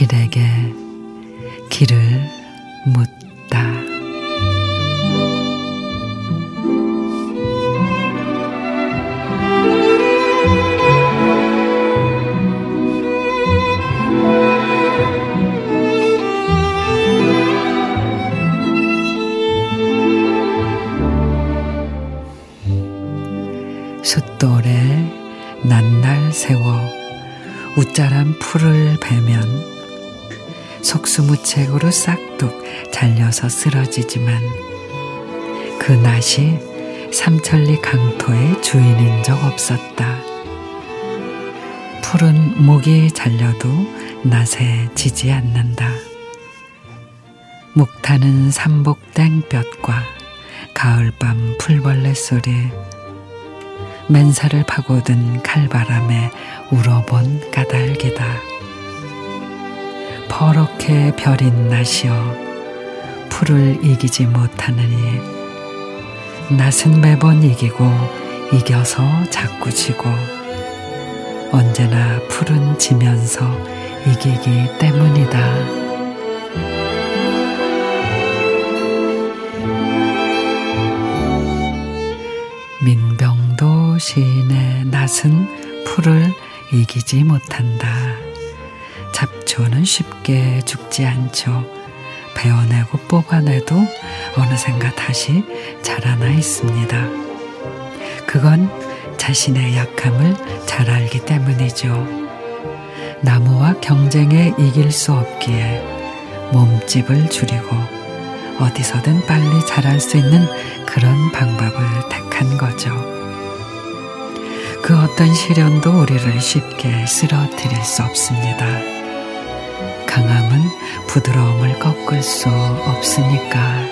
길에게 길을 묻 숫돌에 낱날 세워 웃자란 풀을 베면 속수무책으로 싹둑 잘려서 쓰러지지만 그 낫이 삼천리 강토의 주인인 적 없었다. 풀은 목이 잘려도 낫에 지지 않는다. 묵타는 삼복 땡볕과 가을밤 풀벌레 소리 맨살을 파고든 칼바람에 울어본 까닭이다. 퍼렇게 별인 낫이여 풀을 이기지 못하느니 낫은 매번 이기고 이겨서 자꾸 지고 언제나 풀은 지면서 이기기 때문이다. 시인의 낫은 풀을 이기지 못한다. 잡초는 쉽게 죽지 않죠. 베어내고 뽑아내도 어느샌가 다시 자라나 있습니다. 그건 자신의 약함을 잘 알기 때문이죠. 나무와 경쟁에 이길 수 없기에 몸집을 줄이고 어디서든 빨리 자랄 수 있는 그런 방법을 택한 거죠. 그 어떤 시련도 우리를 쉽게 쓰러뜨릴 수 없습니다. 강함은 부드러움을 꺾을 수 없으니까.